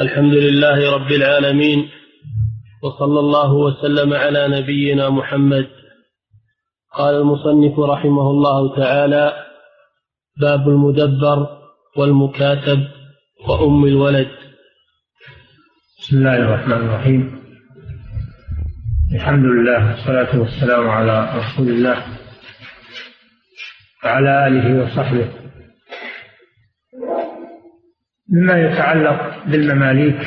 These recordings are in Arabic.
الحمد لله رب العالمين وصلى الله وسلم على نبينا محمد. قال المصنف رحمه الله تعالى باب المدبر والمكاتب وأم الولد. بسم الله الرحمن الرحيم. الحمد لله والصلاة والسلام على رسول الله وعلى آله وصحبه. مما يتعلق بالمماليك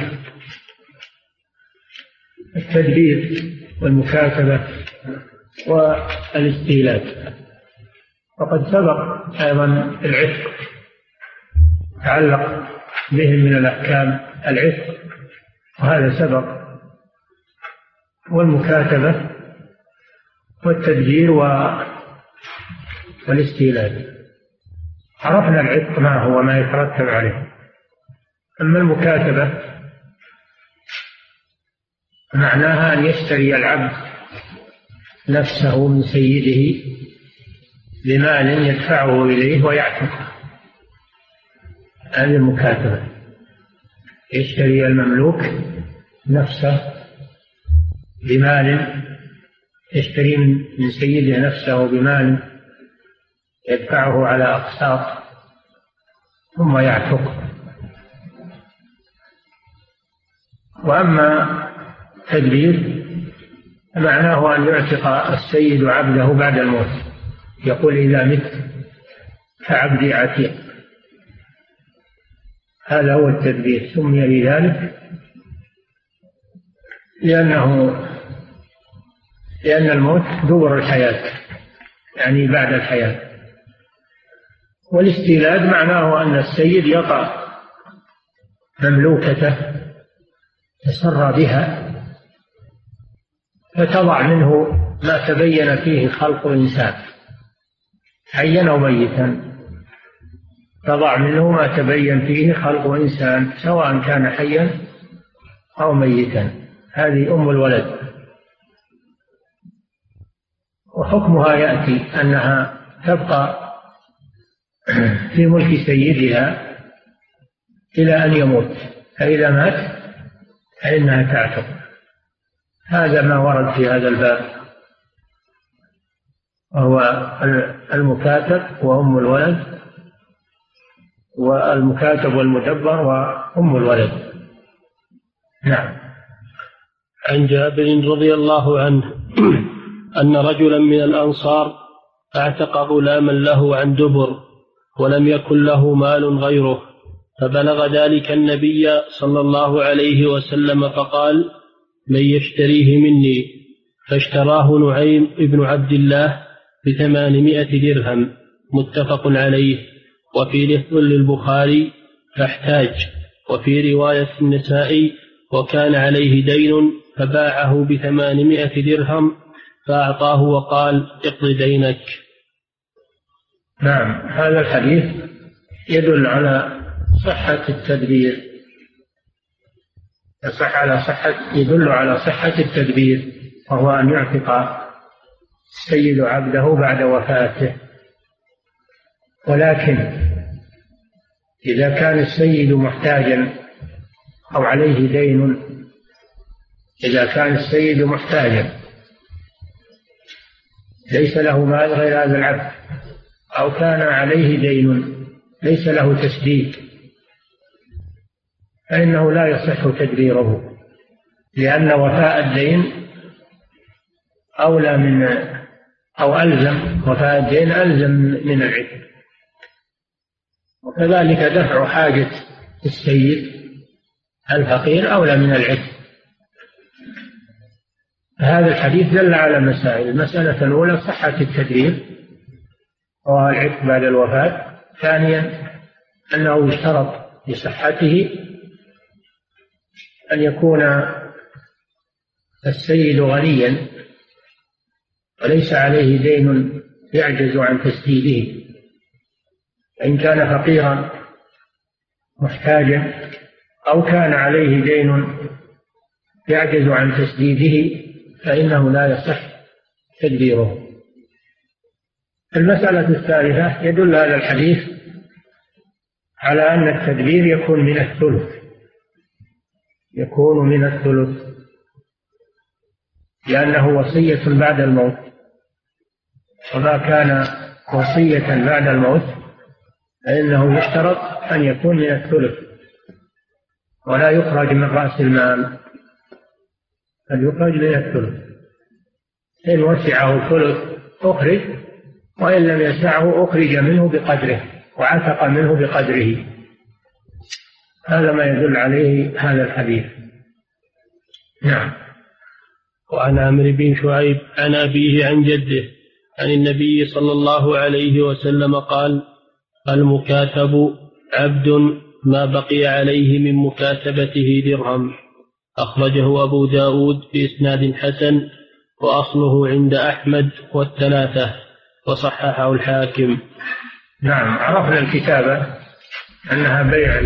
التدبير والمكاتبة والاستيلاد. وقد سبق أيضا العتق تعلق بهم من الأحكام العتق وهذا سبق. والمكاتبة والتدبير والاستيلاد. عرفنا العتق ما هو ما يترتب عليه. أما المكاتبة معناها أن يشتري العبد نفسه من سيده بمال يدفعه إليه ويعتقه. هذه المكاتبة. يشتري المملوك نفسه بمال يشتري من سيده نفسه بمال يدفعه على أقساط ثم يعتقه. وأما تدبير معناه أن يعتق السيد عبده بعد الموت. يقول إذا مت فعبدي عتيق. هذا هو التدبير. سمي بذلك لأنه لأن الموت دبر الحياة يعني بعد الحياة. والاستيلاد معناه أن السيد يطأ مملوكته تسرى بها فتضع منه ما تبين فيه خلق الإنسان. حيا أو ميتا. تضع منه ما تبين فيه خلق إنسان سواء كان حيا أو ميتا. هذه أم الولد. وحكمها يأتي أنها تبقى في ملك سيدها إلى أن يموت. فإذا مات فإنها تعتق. هذا ما ورد في هذا الباب. وهو المكاتب وأم الولد والمكاتب والمدبر وأم الولد. نعم. عن جابر رضي الله عنه أن رجلا من الأنصار أعتق غلاما له عن دبر ولم يكن له مال غيره. فبلغ ذلك النبي صلى الله عليه وسلم فقال من يشتريه مني؟ فاشتراه نعيم بن عبد الله بثمانمائة درهم متفق عليه. وفي لفظ للبخاري فاحتاج وفي رواية النسائي وكان عليه دين فباعه بثمانمائة درهم فأعطاه وقال اقض دينك نعم هذا الحديث يدل على صحة التدبير. يصح على صحة يدل على صحة التدبير وهو أن يعتق السيد عبده بعد وفاته. ولكن إذا كان السيد محتاجا أو عليه دين إذا كان السيد محتاجا ليس له مال غير هذا العبد أو كان عليه دين ليس له تسديد. فإنه لا يصح تدبيره لأن وفاء الدين أولى من أو ألزم وفاء الدين ألزم من العتق وكذلك دفع حاجة السيد الفقير أولى من العتق هذا الحديث دل على مسائل. المسألة الأولى صحة التدبير وهو العتق بعد الوفاة. ثانيا أنه يشترط لصحته أن يكون السيد غنيا وليس عليه دين يعجز عن تسديده. فإن كان فقيرا محتاجا أو كان عليه دين يعجز عن تسديده فإنه لا يصح تدبيره. المسألة الثالثة يدل هذا الحديث على أن التدبير يكون من الثلث. يكون من الثلث لأنه وصية بعد الموت. وما كان وصية بعد الموت فإنه يشترط أن يكون من الثلث ولا يخرج من رأس المال بل يخرج من الثلث. إن وسعه الثلث أخرج وإن لم يسعه أخرج منه بقدره وعتق منه بقدره. هذا ما يدل عليه هذا الحديث. نعم. وعن عمرو بن شعيب عن أبيه عن جده عن النبي صلى الله عليه وسلم قال المكاتب عبد ما بقي عليه من مكاتبته درهم. أخرجه أبو داود بإسناد حسن وأصله عند أحمد والثلاثة وصححه الحاكم. نعم عرفنا الكتابة أنها بيع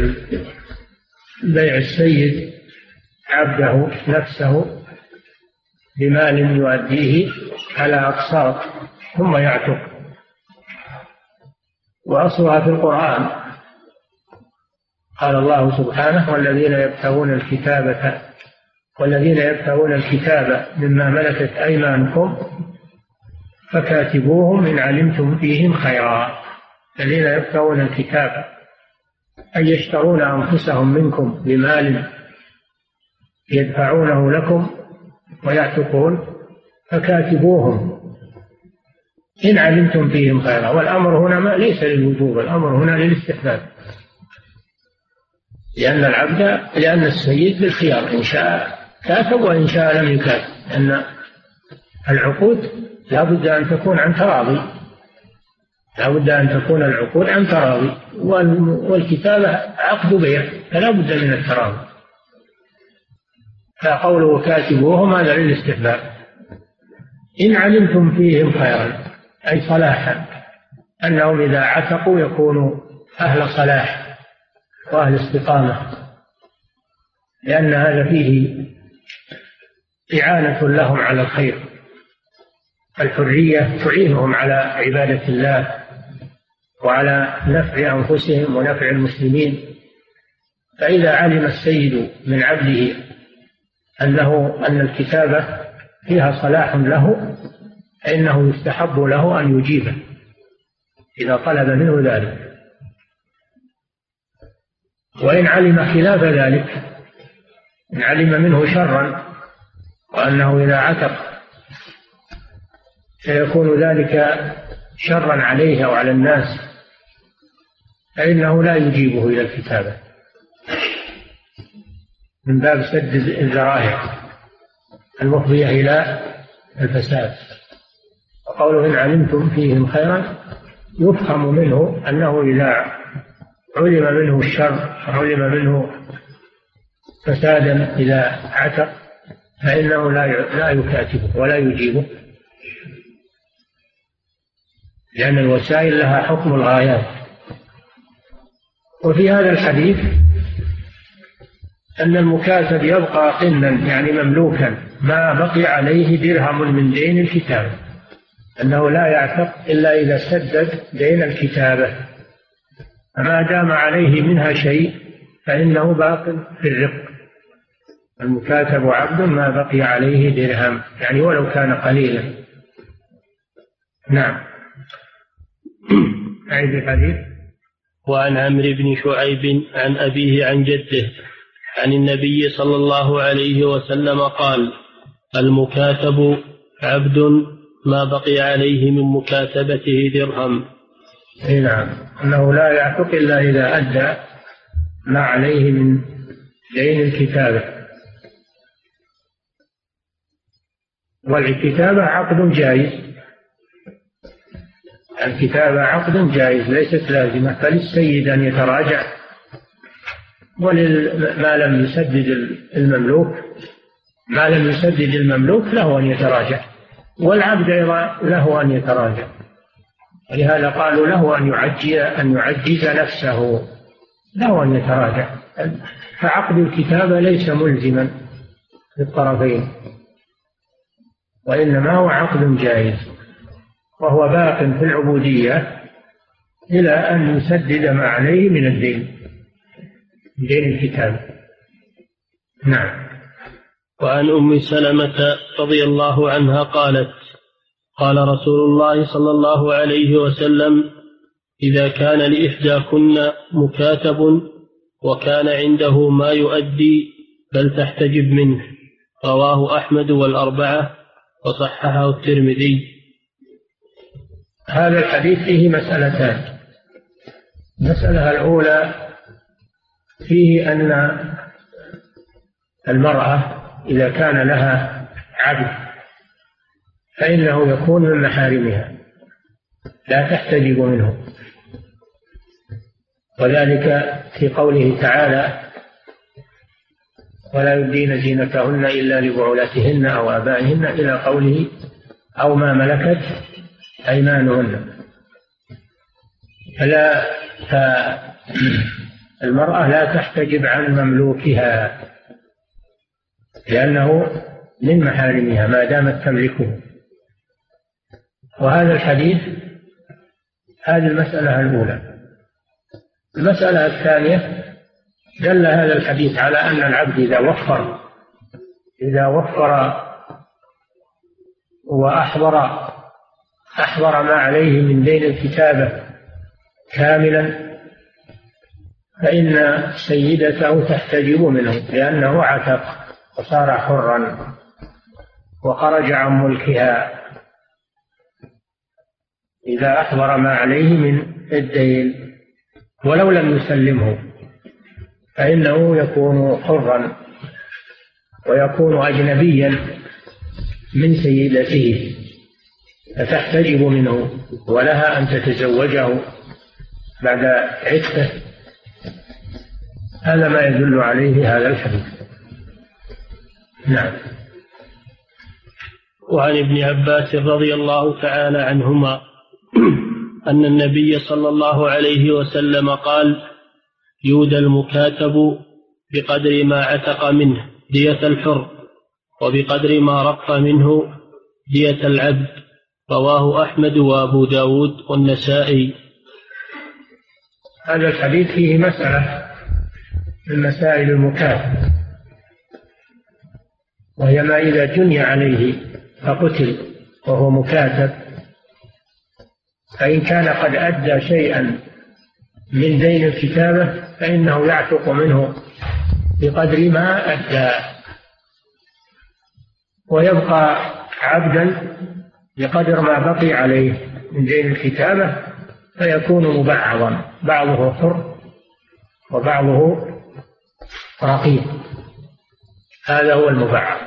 بيع السيد عبده نفسه بمال يؤديه على أقساط ثم يعتق. وأصلها في القرآن. قال الله سبحانه والذين يبتغون الكتابة والذين يبتغون الكتاب مما ملكت أيمانكم فكاتبوهم إن علمتم فيهم خيرا. الذين يبتغون الكتاب أن يشترون أنفسهم منكم بمال يدفعونه لكم ويعتقون فكاتبوهم. إن علمتم فيهم خيرا. والأمر هنا ما ليس للوجوب الأمر هنا للاستحباب. لأن العبد لأن السيد بالخيار إن شاء كاتب وإن شاء لم يكاتب. لأن العقود لا بد أن تكون عن تراضي. لا بد أن تكون العقود عن تراضي والكتابة عقد بيع فلا بد من التراضي فقوله كاتبوهم هذا للاستحباب. إن علمتم فيهم خيرا أي صلاحا أنهم إذا عتقوا يكونوا أهل صلاح وأهل استقامة لأن هذا فيه إعانة لهم على الخير الحرية تعينهم على عبادة الله وعلى نفع أنفسهم ونفع المسلمين. فإذا علم السيد من عبده أنه أن الكتابة فيها صلاح له فإنه يستحب له أن يجيبه إذا طلب منه ذلك. وإن علم خلاف ذلك إن علم منه شرا وأنه إذا عتق سيكون ذلك شرا عليه أو على الناس. فإنه لا يجيبه إلى الكتابة. من باب سد الذرائع المفضية إلى الفساد. وقوله إن علمتم فيهم خيرا يفهم منه أنه إذا علم منه الشر علم منه فسادا إذا عتق فإنه لا لا يكاتبه ولا يجيبه. لأن الوسائل لها حكم الغايات. وفي هذا الحديث أن المكاتب يبقى قنا يعني مملوكا ما بقي عليه درهم من دين الكتابة أنه لا يعتق إلا إذا سدد دين الكتابة. فما دام عليه منها شيء فإنه باق في الرق. المكاتب عبد ما بقي عليه درهم يعني ولو كان قليلا. نعم. أعيد الحديث. وعن عمرو بن شعيب عن أبيه عن جده عن النبي صلى الله عليه وسلم قال المكاتب عبد ما بقي عليه من مكاتبته درهم. إي نعم. أنه لا يعتق إلا إذا أدى ما عليه من دين الكتابة. والكتابة عقد جائز. الكتابه عقد جائز ليست لازمة فللسيد أن يتراجع. ولما لم يسدد المملوك ما لم يسدد المملوك له أن يتراجع. والعبد أيضا له أن يتراجع. ولهذا قالوا له أن يعجز أن يعجز نفسه. له أن يتراجع. فعقد الكتابة ليس ملزما للطرفين وإنما هو عقد جائز. وهو باق في العبودية إلى أن يسدد ما عليه من الدين دين الكتاب. نعم. وعن أم سلمة رضي الله عنها قالت قال رسول الله صلى الله عليه وسلم إذا كان لإحداكن مكاتب وكان عنده ما يؤدي فلتحتجب منه رواه أحمد والأربعة وصححه الترمذي. هذا الحديث فيه مسألتان. المسألة الأولى فيه أن المرأة إذا كان لها عبد فإنه يكون من محارمها لا تحتجب منه. وذلك في قوله تعالى ولا يبدين زينتهن إلا لبعولتهن أو آبائهن إلى قوله أو ما ملكت أيمانهن. فلا فالمرأة لا تحتجب عن مملوكها لأنه من محارمها ما دامت تملكه. وهذا الحديث هذه المسألة الأولى. المسألة الثانية دل هذا الحديث على أن العبد إذا وفر إذا وفر وأحضر أحضر ما عليه من دين الكتابة كاملا فإن سيدته تحتجب منه لأنه عتق وصار حرا وخرج عن ملكها. إذا أحضر ما عليه من الدين ولو لم يسلمه فإنه يكون حرا ويكون أجنبيا من سيدته. فتحتجب منه ولها أن تتزوجه بعد عدته هذا ما يدل عليه هذا الحديث. نعم. وعن ابن عباس رضي الله تعالى عنهما أن النبي صلى الله عليه وسلم قال يودى المكاتب بقدر ما عتق منه دية الحر وبقدر ما رق منه دية العبد. رواه أحمد وأبو داود والنسائي. هذا الحديث فيه مسألة من مسائل المكاتب وهي ما إذا جني عليه فقتل وهو مكاتب فإن كان قد أدى شيئا من دين الكتابة فإنه يعتق منه بقدر ما أدى ويبقى عبدا بقدر ما بقي عليه من دين الكتابة فيكون مبعضا. بعضه حر وبعضه رقيق. هذا هو المبعض.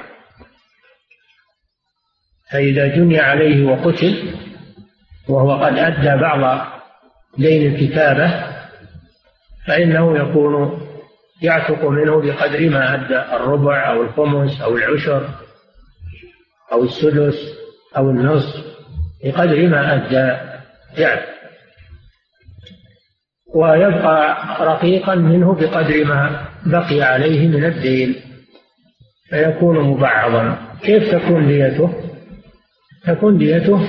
فإذا جني عليه وقتل وهو قد أدى بعض دين الكتابة فإنه يكون يعتق منه بقدر ما أدى الربع أو الخمس أو العشر أو السدس أو النصف بقدر ما أدى يعتق ويبقى رقيقا منه بقدر ما بقي عليه من الدين فيكون مبعضا. كيف تكون ديته؟ تكون ديته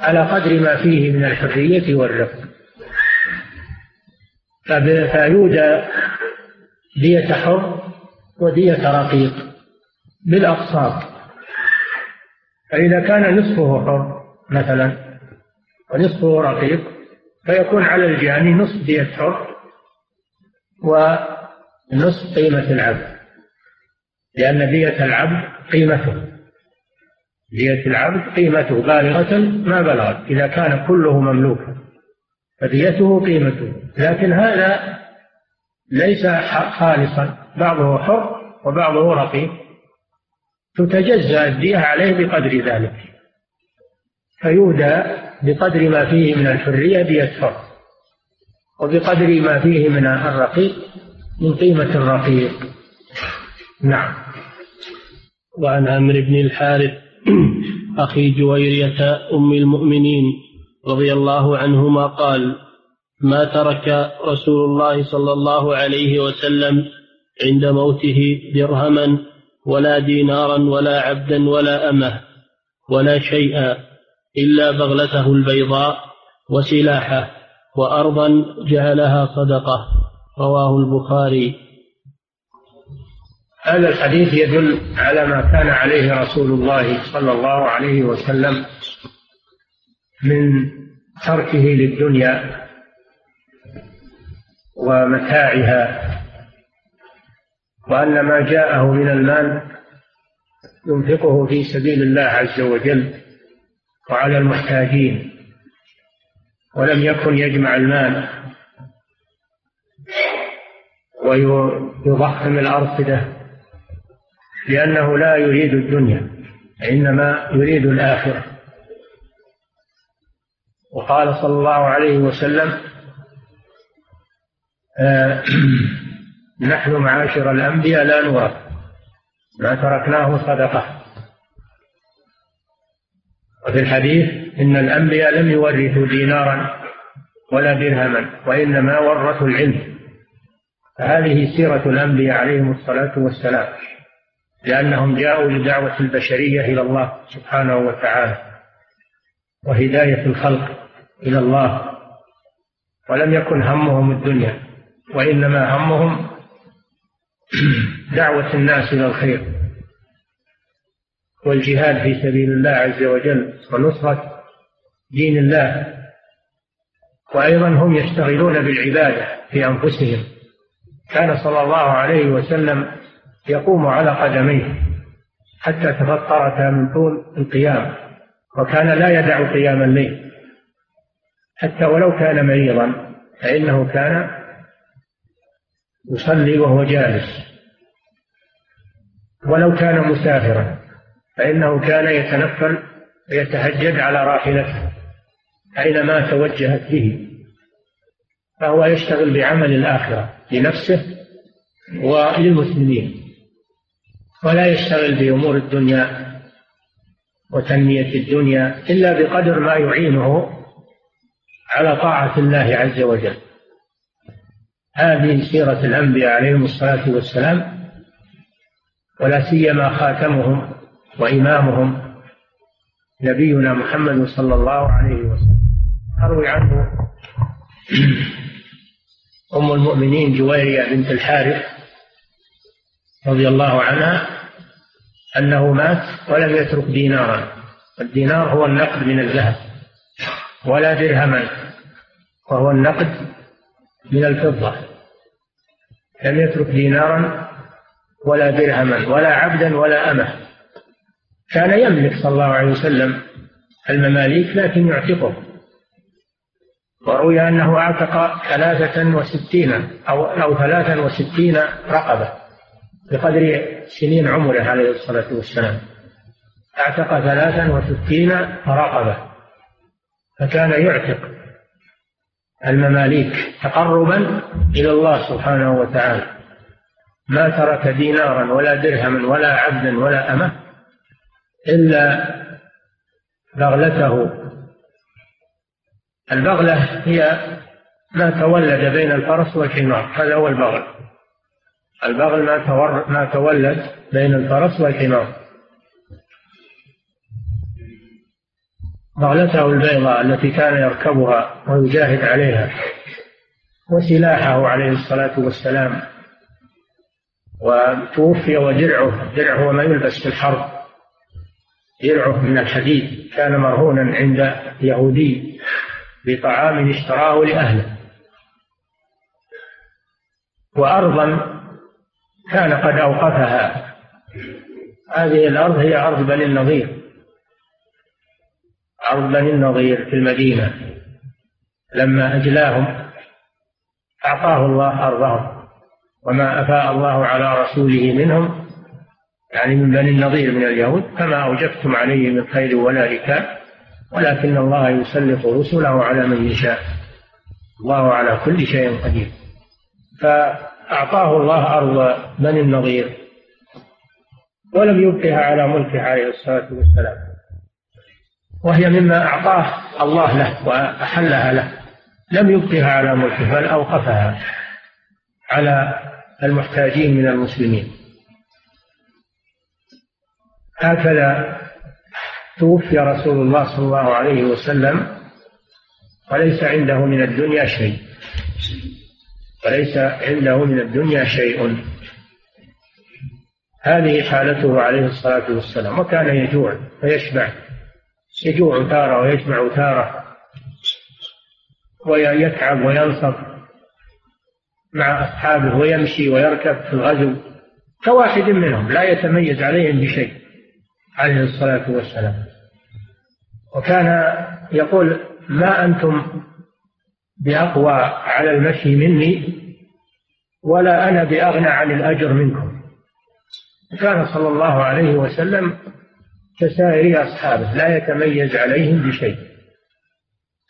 على قدر ما فيه من الحرية والرفق. فيودى دية حر ودية رقيق بالأقساط. فإذا كان نصفه حر مثلا ونصفه رقيق فيكون على الجاني نصف دية حر ونصف قيمة العبد لأن دية العبد قيمته. دية العبد قيمته بالغة ما بلغت إذا كان كله مملوكا فديته قيمته. لكن هذا ليس خالصا بعضه حر وبعضه رقيق. تتجزأ الدية عليه بقدر ذلك. فيودى بقدر ما فيه من الحرية حر وبقدر ما فيه من الرقيق من قيمة الرقيق نعم. وعن عمرو بن الحارث أخي جويرية أم المؤمنين رضي الله عنهما قال ما ترك رسول الله صلى الله عليه وسلم عند موته درهما ولا دينارا ولا عبدا ولا أمة ولا شيئا إلا بغلته البيضاء وسلاحه وأرضا جعلها صدقة. رواه البخاري. هذا الحديث يدل على ما كان عليه رسول الله صلى الله عليه وسلم من تركه للدنيا ومتاعها وأن ما جاءه من المال ينفقه في سبيل الله عز وجل وعلى المحتاجين ولم يكن يجمع المال ويضخم الأرصدة لأنه لا يريد الدنيا إنما يريد الآخرة. وقال صلى الله عليه وسلم آه نحن معاشر الأنبياء لا نورث. ما تركناه صدقة. وفي الحديث إن الأنبياء لم يورثوا دينارا ولا درهما وإنما ورثوا العلم. فهذه سيرة الأنبياء عليهم الصلاة والسلام لأنهم جاءوا لدعوة البشرية إلى الله سبحانه وتعالى وهداية الخلق إلى الله. ولم يكن همهم الدنيا وإنما همهم دعوة الناس إلى الخير والجهاد في سبيل الله عز وجل ونصرة دين الله. وأيضا هم يشتغلون بالعبادة في أنفسهم. كان صلى الله عليه وسلم يقوم على قدميه حتى تفطرتا من طول القيام وكان لا يدع قيام الليل. حتى ولو كان مريضا فإنه كان يصلي وهو جالس. ولو كان مسافرا فإنه كان يتنفل ويتهجد على راحلته أينما توجهت به. فهو يشتغل بعمل الآخرة لنفسه وللمسلمين ولا يشتغل بأمور الدنيا وتنمية الدنيا إلا بقدر ما يعينه على طاعة الله عز وجل. هذه سيرة الأنبياء عليهم الصلاة والسلام ولا سيما خاتمهم وإمامهم نبينا محمد صلى الله عليه وسلم. أروي عنه أم المؤمنين جويرية بنت الحارث رضي الله عنها أنه مات ولم يترك دينارا. الدينار هو النقد من الذهب ولا درهما وهو النقد من الفضة. لم يترك دينارا ولا درهما ولا عبدا ولا أمة. كان يملك صلى الله عليه وسلم المماليك لكن يعتقه. وروي أنه أعتق ثلاثة وستين أو, أو ثلاثا وستين رقبة بقدر سنين عمره عليه الصلاة والسلام. أعتق ثلاثا وستين رقبة. فكان يعتق. المماليك تقربا إلى الله سبحانه وتعالى. ما ترك دينارا ولا درهما ولا عبدا ولا أمة إلا بغلته. البغلة هي ما تولد بين الفرس والحمار. هذا هو البغل. البغل ما, ما تولد بين الفرس والحمار. بغلته البيضاء التي كان يركبها ويجاهد عليها وسلاحه عليه الصلاة والسلام. وتوفي ودرعه درعه هو ما يلبس في الحرب. درعه من الحديد. كان مرهونا عند يهودي بطعام اشتراه لأهله. وأرضا كان قد أوقفها. هذه الأرض هي أرض بني النظير. أرض بني النظير في المدينة. لما أجلاهم أعطاه الله أرضهم وما أفاء الله على رسوله منهم يعني من بني النظير من اليهود فما أوجفتم عليه من خير ولا ركاب ولكن الله يسلط رسله على من يشاء. الله على كل شيء قدير. فأعطاه الله أرض بني النظير ولم يبقها على ملكه عليه الصلاة والسلام. وهي مما أعطاه الله له وأحلها له. لم يبقها على ملكه بل أوقفها على المحتاجين من المسلمين. هكذا توفي رسول الله صلى الله عليه وسلم وليس عنده من الدنيا شيء. وليس عنده من الدنيا شيء. هذه حالته عليه الصلاة والسلام. وكان يجوع ويشبع يجوع تارة ويشبع تارة ويتعب وينصب مع أصحابه ويمشي ويركب في الغزو كواحد منهم لا يتميز عليهم بشيء عليه الصلاة والسلام. وكان يقول ما أنتم بأقوى على المشي مني ولا أنا بأغنى عن الأجر منكم. كان صلى الله عليه وسلم كسائر أصحابه لا يتميز عليهم بشيء.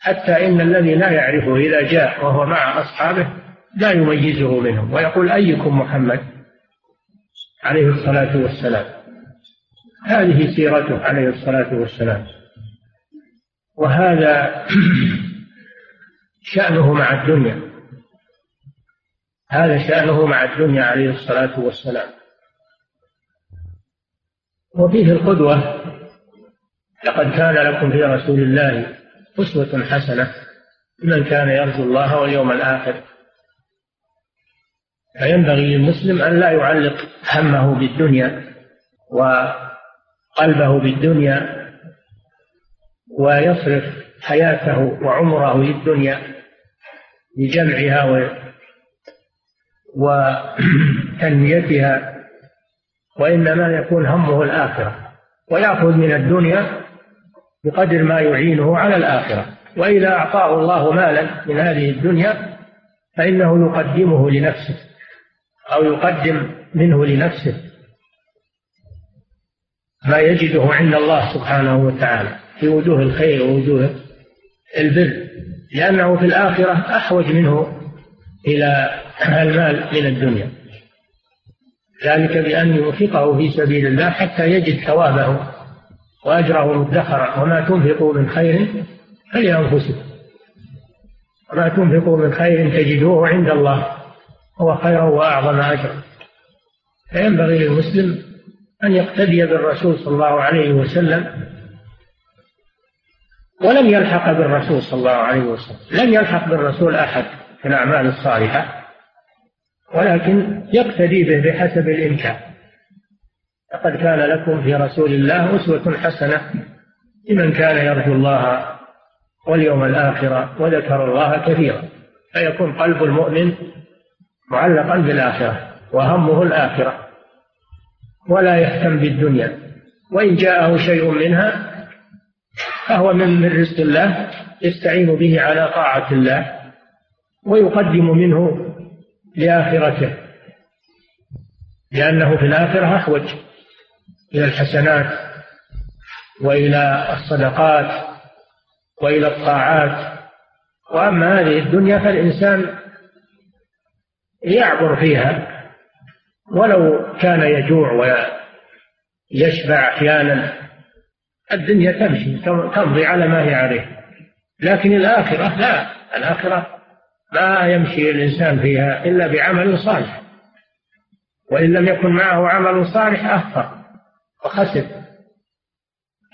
حتى إن الذي لا يعرفه إذا جاء وهو مع أصحابه لا يميزه منهم. ويقول أيكم محمد؟ عليه الصلاة والسلام. هذه سيرته عليه الصلاة والسلام. وهذا شأنه مع الدنيا. هذا شأنه مع الدنيا عليه الصلاة والسلام. وفيه القدوة. لقد كان لكم في رسول الله أسوة حسنة لمن كان يرجو الله واليوم الآخر. فينبغي للمسلم أن لا يعلق همه بالدنيا وقلبه بالدنيا ويصرف حياته وعمره للدنيا لجمعها وتنميتها وإنما يكون همه الآخرة ويأخذ من الدنيا بقدر ما يعينه على الآخرة. وإذا أعطاه الله مالا من هذه الدنيا فإنه يقدمه لنفسه أو يقدم منه لنفسه ما يجده عند الله سبحانه وتعالى في وجوه الخير ووجوه البر. لأنه في الآخرة أحوج منه إلى المال من الدنيا. ذلك بأن ينفقه في سبيل الله حتى يجد ثوابه وأجره مدخرا. وما تنفقوا من خير فلأنفسكم. وما تنفقوا من خير تجدوه عند الله. هو خيرا وأعظم أجرا فينبغي للمسلم أن يقتدي بالرسول صلى الله عليه وسلم. ولم يلحق بالرسول صلى الله عليه وسلم. لم يلحق بالرسول أحد في الأعمال الصالحة. ولكن يقتدي به بحسب الإمكان. لقد كان لكم في رسول الله أسوة حسنة لمن كان يرجو الله واليوم الآخر وذكر الله كثيرا. فيكون قلب المؤمن معلقا بالآخرة وهمه الآخرة ولا يهتم بالدنيا. وإن جاءه شيء منها فهو من رزق الله يستعين به على طاعة الله ويقدم منه لآخرته. لأنه في الآخرة أحوج إلى الحسنات وإلى الصدقات وإلى الطاعات. وأما هذه الدنيا فالإنسان يعبر فيها ولو كان يجوع ويشبع أحيانا الدنيا تمشي تمضي على ما هي عليه. لكن الآخرة لا الآخرة ما يمشي الإنسان فيها إلا بعمل صالح. وإن لم يكن معه عمل صالح أخطأ وخسر.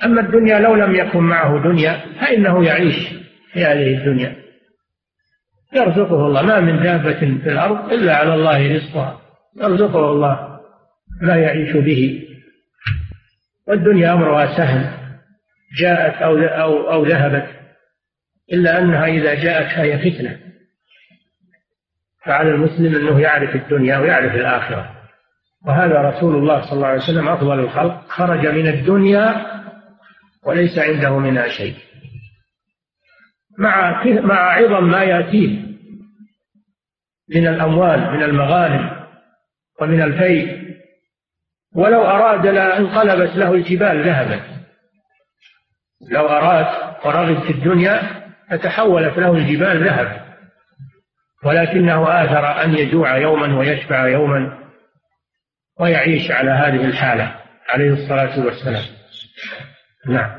أما الدنيا لو لم يكن معه دنيا فإنه يعيش في هذه الدنيا. يرزقه الله. ما من دابة في الأرض إلا على الله رزقها. يرزقه الله ما يعيش به. والدنيا أمرها سهل. جاءت أو أو أو ذهبت. إلا أنها إذا جاءت فهي فتنة. فعلى المسلم أنه يعرف الدنيا ويعرف الآخرة. وهذا رسول الله صلى الله عليه وسلم أفضل الخلق. خرج من الدنيا وليس عنده منها شيء. مع مع عظم ما يأتيه من الأموال من المغانم ومن الفيء ولو أراد لانقلبت له الجبال ذهبا. لو أراد ورغب في الدنيا فتحولت له الجبال ذهبا. ولكنه آثر أن يجوع يوما ويشبع يوما ويعيش على هذه الحالة عليه الصلاة والسلام. نعم.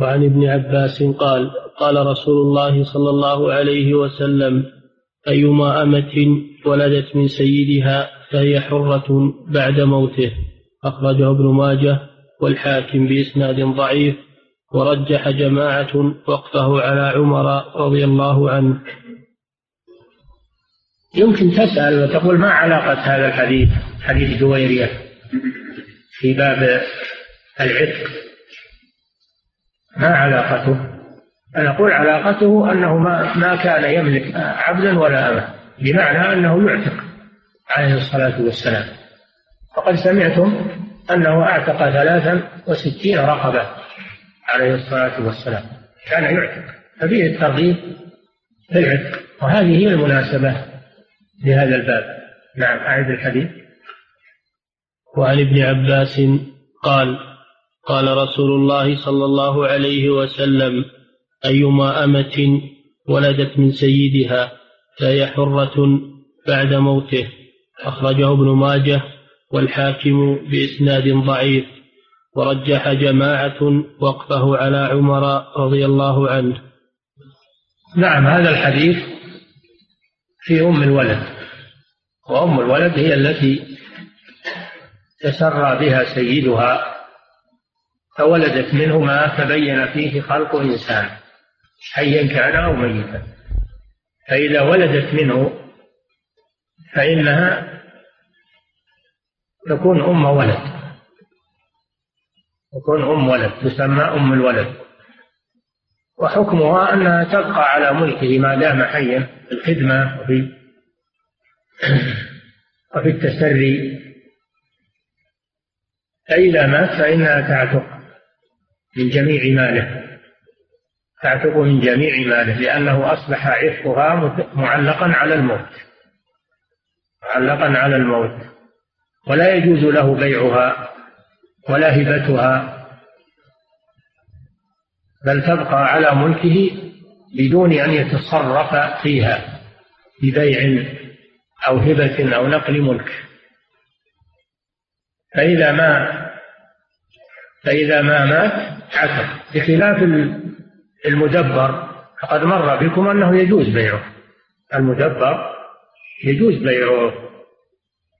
وعن ابن عباس قال قال رسول الله صلى الله عليه وسلم أيما أمة ولدت من سيدها فهي حرة بعد موته. أخرجه ابن ماجه والحاكم بإسناد ضعيف ورجح جماعة وقفه على عمر رضي الله عنه. يمكن تسأل وتقول ما علاقة هذا الحديث حديث جويرية في باب العتق؟ ما علاقته؟ نقول علاقته أنه ما, ما كان يملك عبدا ولا أمة بمعنى أنه يعتق عليه الصلاة والسلام. فقد سمعتم أنه أعتق ثلاثا وستين رقبة. عليه الصلاة والسلام. كان يعتق. ففيه الترغيب في العتق وهذه هي المناسبة لهذا الباب. نعم أعد الحديث. وعن ابن عباس قال قال رسول الله صلى الله عليه وسلم أيما أمة ولدت من سيدها فهي حرة بعد موته. أخرجه ابن ماجه والحاكم بإسناد ضعيف. ورجح جماعة وقفه على عمر رضي الله عنه. نعم هذا الحديث في أم الولد وأم الولد هي التي تسرى بها سيدها فولدت منه ما تبين فيه خلق إنسان حيا كان أو ميتا. فإذا ولدت منه فإنها تكون أم ولد. تكون أم ولد تسمى أم الولد. وحكمها أنها تبقى على ملكه ما دام حيا في الخدمة وفي وفي التسري. فإذا مات فإنها تعتق من جميع ماله. تعتق من جميع ماله لأنه أصبح عفقها معلقا على الموت. معلقا على الموت. ولا يجوز له بيعها. ولا هبتها بل تبقى على ملكه بدون أن يتصرف فيها ببيع أو هبة أو نقل ملك. فإذا ما فإذا ما مات عتق بخلاف المدبر فقد مر بكم أنه يجوز بيعه. المدبر يجوز بيعه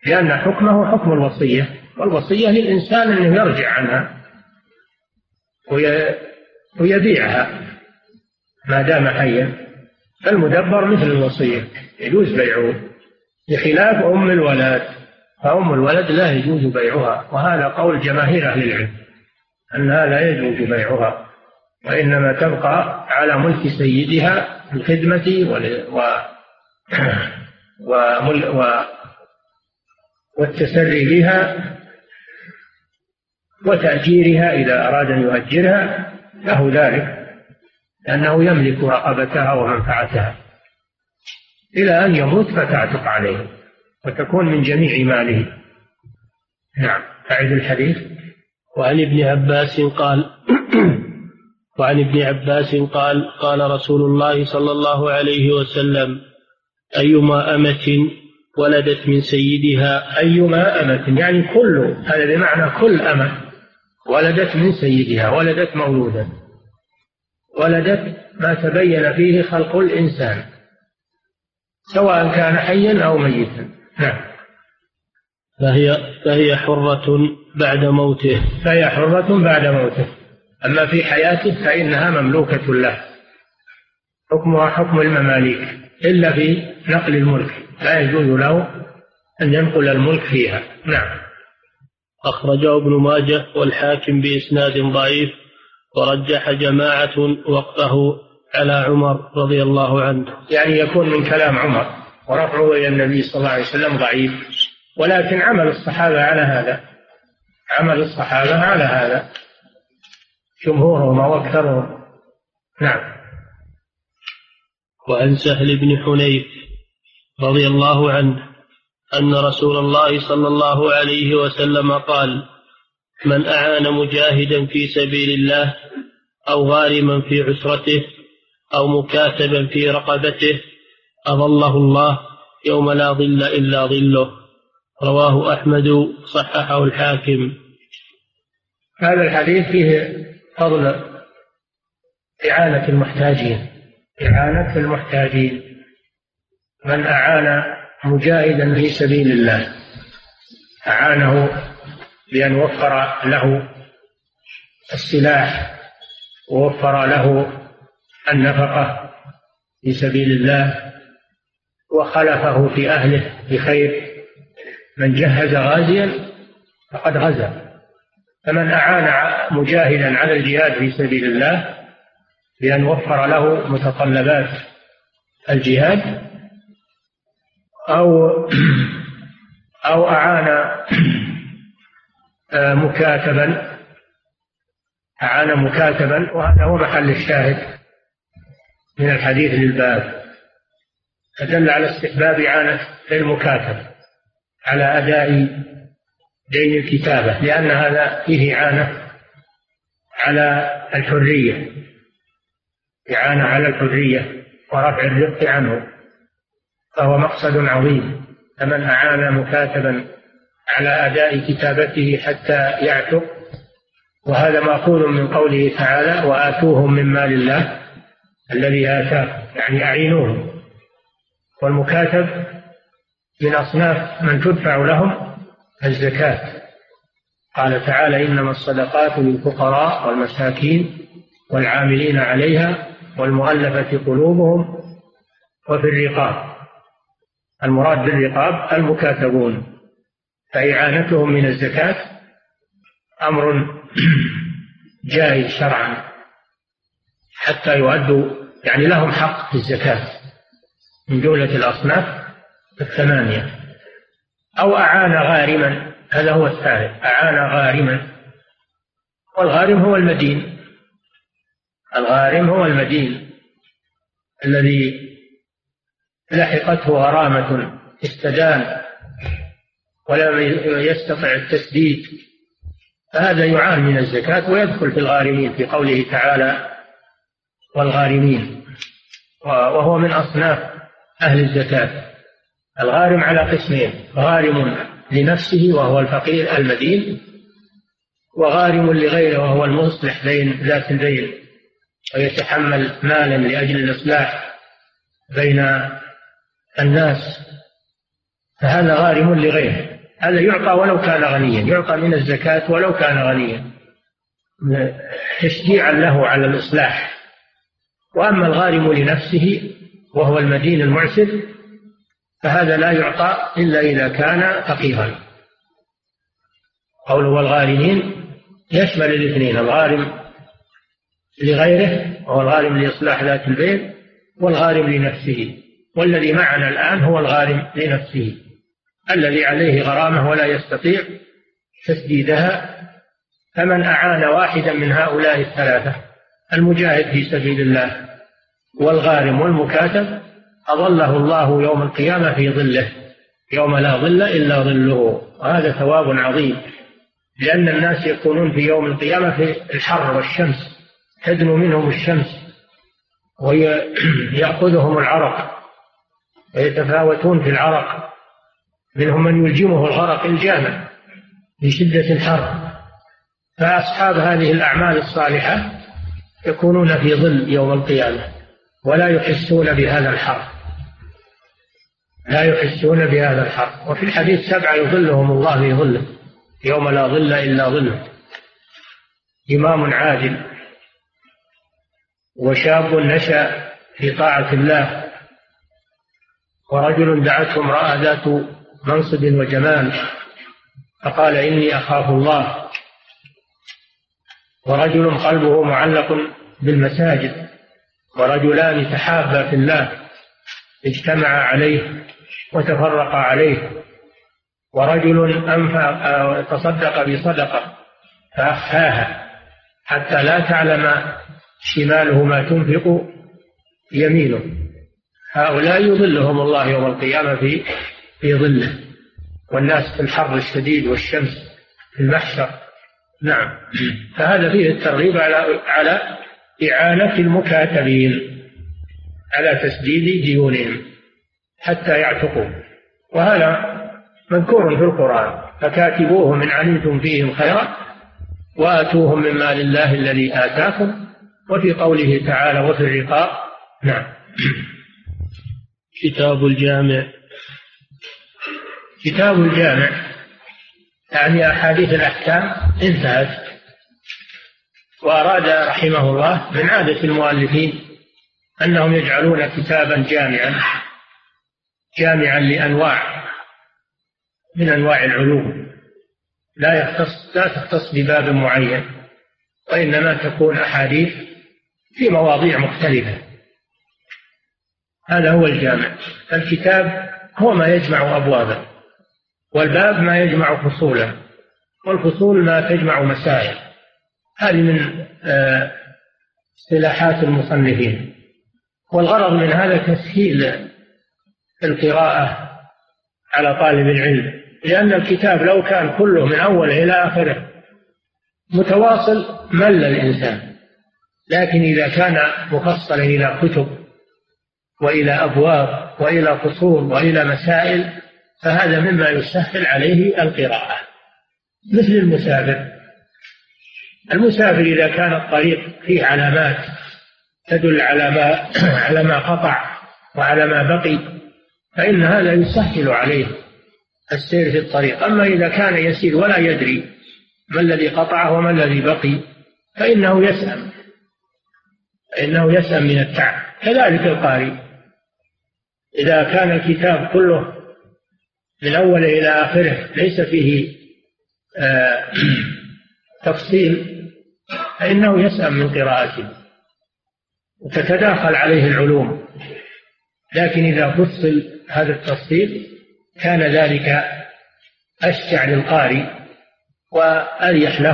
لأن حكمه حكم الوصية. والوصية للإنسان أنه يرجع عنها ويبيعها ما دام حيا. فالمدبر مثل الوصية يجوز بيعه بخلاف أم الولد. فأم الولد لا يجوز بيعها وهذا قول جماهير أهل العلم أنها لا يجوز بيعها وإنما تبقى على ملك سيدها الخدمة و... ومل... و... والتسري بها وتأجيرها إذا أراد أن يؤجرها له ذلك لأنه يملك رقبتها ومنفعتها. إلى أن يموت فتعتق عليه وتكون من جميع ماله. نعم أعد الحديث. وعن ابن عباس قال وعن ابن عباس قال قال رسول الله صلى الله عليه وسلم أيما أمة ولدت من سيدها. أيما أمة يعني كل هذا بمعنى كل أمة. ولدت من سيدها ولدت مولودا. ولدت ما تبين فيه خلق الإنسان سواء كان حيا أو ميتا. نعم. فهي فهي حرة بعد موته. فهي حرة بعد موته. أما في حياته فإنها مملوكة له. حكمها حكم المماليك إلا في نقل الملك. لا يجوز له أن ينقل الملك فيها. نعم. أخرجه ابن ماجه والحاكم بإسناد ضعيف ورجح جماعة وقته على عمر رضي الله عنه. يعني يكون من كلام عمر ورفعه إلى النبي صلى الله عليه وسلم ضعيف. ولكن عمل الصحابة على هذا. عمل الصحابة على هذا. جمهورهم أو أكثرهم. نعم. وعن سهل بن حنيف رضي الله عنه. أن رسول الله صلى الله عليه وسلم قال من أعان مجاهدا في سبيل الله أو غارما في عسرته أو مكاتبا في رقبته أظله الله يوم لا ظل إلا ظله رواه أحمد صححه الحاكم. هذا الحديث فيه فضل إعانة المحتاجين. إعانة المحتاجين. من أعان مجاهدا في سبيل الله. أعانه بأن وفر له السلاح ووفر له النفقة في سبيل الله وخلفه في أهله بخير. من جهز غازيا فقد غزا. فمن أعان مجاهدا على الجهاد في سبيل الله بأن وفر له متطلبات الجهاد أو أو أعان مكاتبا. أعان مكاتبا وهذا هو محل الشاهد من الحديث للباب. فدل على استحباب إعانة المكاتب على أداء دين الكتابة لأن هذا فيه إعانة على الحرية. إعانة على الحرية ورفع الرق عنه. فهو مقصد عظيم فمن أعان مكاتبا على أداء كتابته حتى يعتق وهذا مأخوذ من قوله تعالى وآتوهم من مال الله الذي آتاكم يعني أعينوهم والمكاتب من أصناف من تدفع لهم الزكاة. قال تعالى إنما الصدقات للفقراء والمساكين والعاملين عليها والمؤلفة قلوبهم وفي الرقاب. المراد بالرقاب المكاتبون فإعانتهم من الزكاة أمر جائز شرعا حتى يؤدوا يعني لهم حق في الزكاة من جملة الأصناف الثمانية. أو أعان غارما هذا هو الثالث أعان غارما. والغارم هو المدين. الغارم هو المدين الذي لحقته غرامة استدان ولم يستطع التسديد فهذا يعان من الزكاة ويدخل في الغارمين في قوله تعالى والغارمين وهو من أصناف أهل الزكاة. الغارم على قسمين غارم لنفسه وهو الفقير المدين وغارم لغيره وهو المصلح بين ذات البين ويتحمل مالا لأجل الإصلاح بين الناس فهذا غارم لغيره. هذا يعطى ولو كان غنيا يعطى من الزكاة ولو كان غنيا. تشجيعا له على الإصلاح. وأما الغارم لنفسه وهو المدين المعسر فهذا لا يعطى إلا إذا كان فقيرا. قوله والغارمين يشمل الاثنين الغارم لغيره وهو الغارم لإصلاح ذات البيت والغارم لنفسه. والذي معنا الآن هو الغارم لنفسه الذي عليه غرامة ولا يستطيع تسديدها فمن أعان واحدا من هؤلاء الثلاثة المجاهد في سبيل الله والغارم والمكاتب أظله الله يوم القيامة في ظله يوم لا ظل إلا ظله وهذا ثواب عظيم لأن الناس يكونون في يوم القيامة في الحر والشمس تدنو منهم الشمس ويأخذهم العرق ويتفاوتون في العرق. منهم من يلجمه الغرق الجامع لشدة الحر فأصحاب هذه الأعمال الصالحة يكونون في ظل يوم القيامة ولا يحسون بهذا الحر لا يحسون بهذا الحر وفي الحديث سبعة يظلهم الله في ظله. يوم لا ظل إلا ظله. إمام عادل وشاب نشأ في طاعة الله ورجل دعته امرأة ذات منصب وجمال فقال إني أخاف الله. ورجل قلبه معلق بالمساجد ورجلان تحابا في الله اجتمعا عليه وتفرقا عليه. ورجل أنفق تصدق بصدقة فأخفاها حتى لا تعلم شماله ما تنفق يمينه. هؤلاء يظلهم الله يوم القيامة في في ظله. والناس في الحر الشديد والشمس في المحشر. نعم. فهذا فيه الترغيب على على إعانة المكاتبين على تسديد ديونهم حتى يعتقوا. وهذا مذكور في القرآن. فكاتبوهم إن علمتم فيهم خيرا وآتوهم من مال الله الذي آتاكم. وفي قوله تعالى وفي الرقاب نعم. كتاب الجامع. كتاب الجامع يعني أحاديث الأحكام انتهت. وأراد رحمه الله من عادة المؤلفين أنهم يجعلون كتابا جامعا جامعا لأنواع من أنواع العلوم. لا يختص لا تختص بباب معين وإنما تكون أحاديث في مواضيع مختلفة. هذا هو الجامع. الكتاب هو ما يجمع أبوابا والباب ما يجمع فصولا والفصول ما تجمع مسائل. هذه من آه، اصطلاحات المصنفين. والغرض من هذا تسهيل القراءة على طالب العلم لأن الكتاب لو كان كله من أوله إلى آخره متواصل مل الإنسان. لكن إذا كان مفصلا إلى كتب وإلى أبواب وإلى فصول وإلى مسائل فهذا مما يسهل عليه القراءة. مثل المسافر. المسافر إذا كان الطريق فيه علامات تدل على ما على ما قطع وعلى ما بقي فإن هذا يسهل عليه السير في الطريق. أما إذا كان يسير ولا يدري ما الذي قطعه وما الذي بقي فإنه يسأم. فإنه يسأم من التعب. كذلك القارئ. إذا كان الكتاب كله من أوله إلى آخره ليس فيه آه تفصيل فإنه يسأم من قراءته. وتتداخل عليه العلوم. لكن إذا فصل هذا التفصيل كان ذلك أشجع للقارئ وأريح له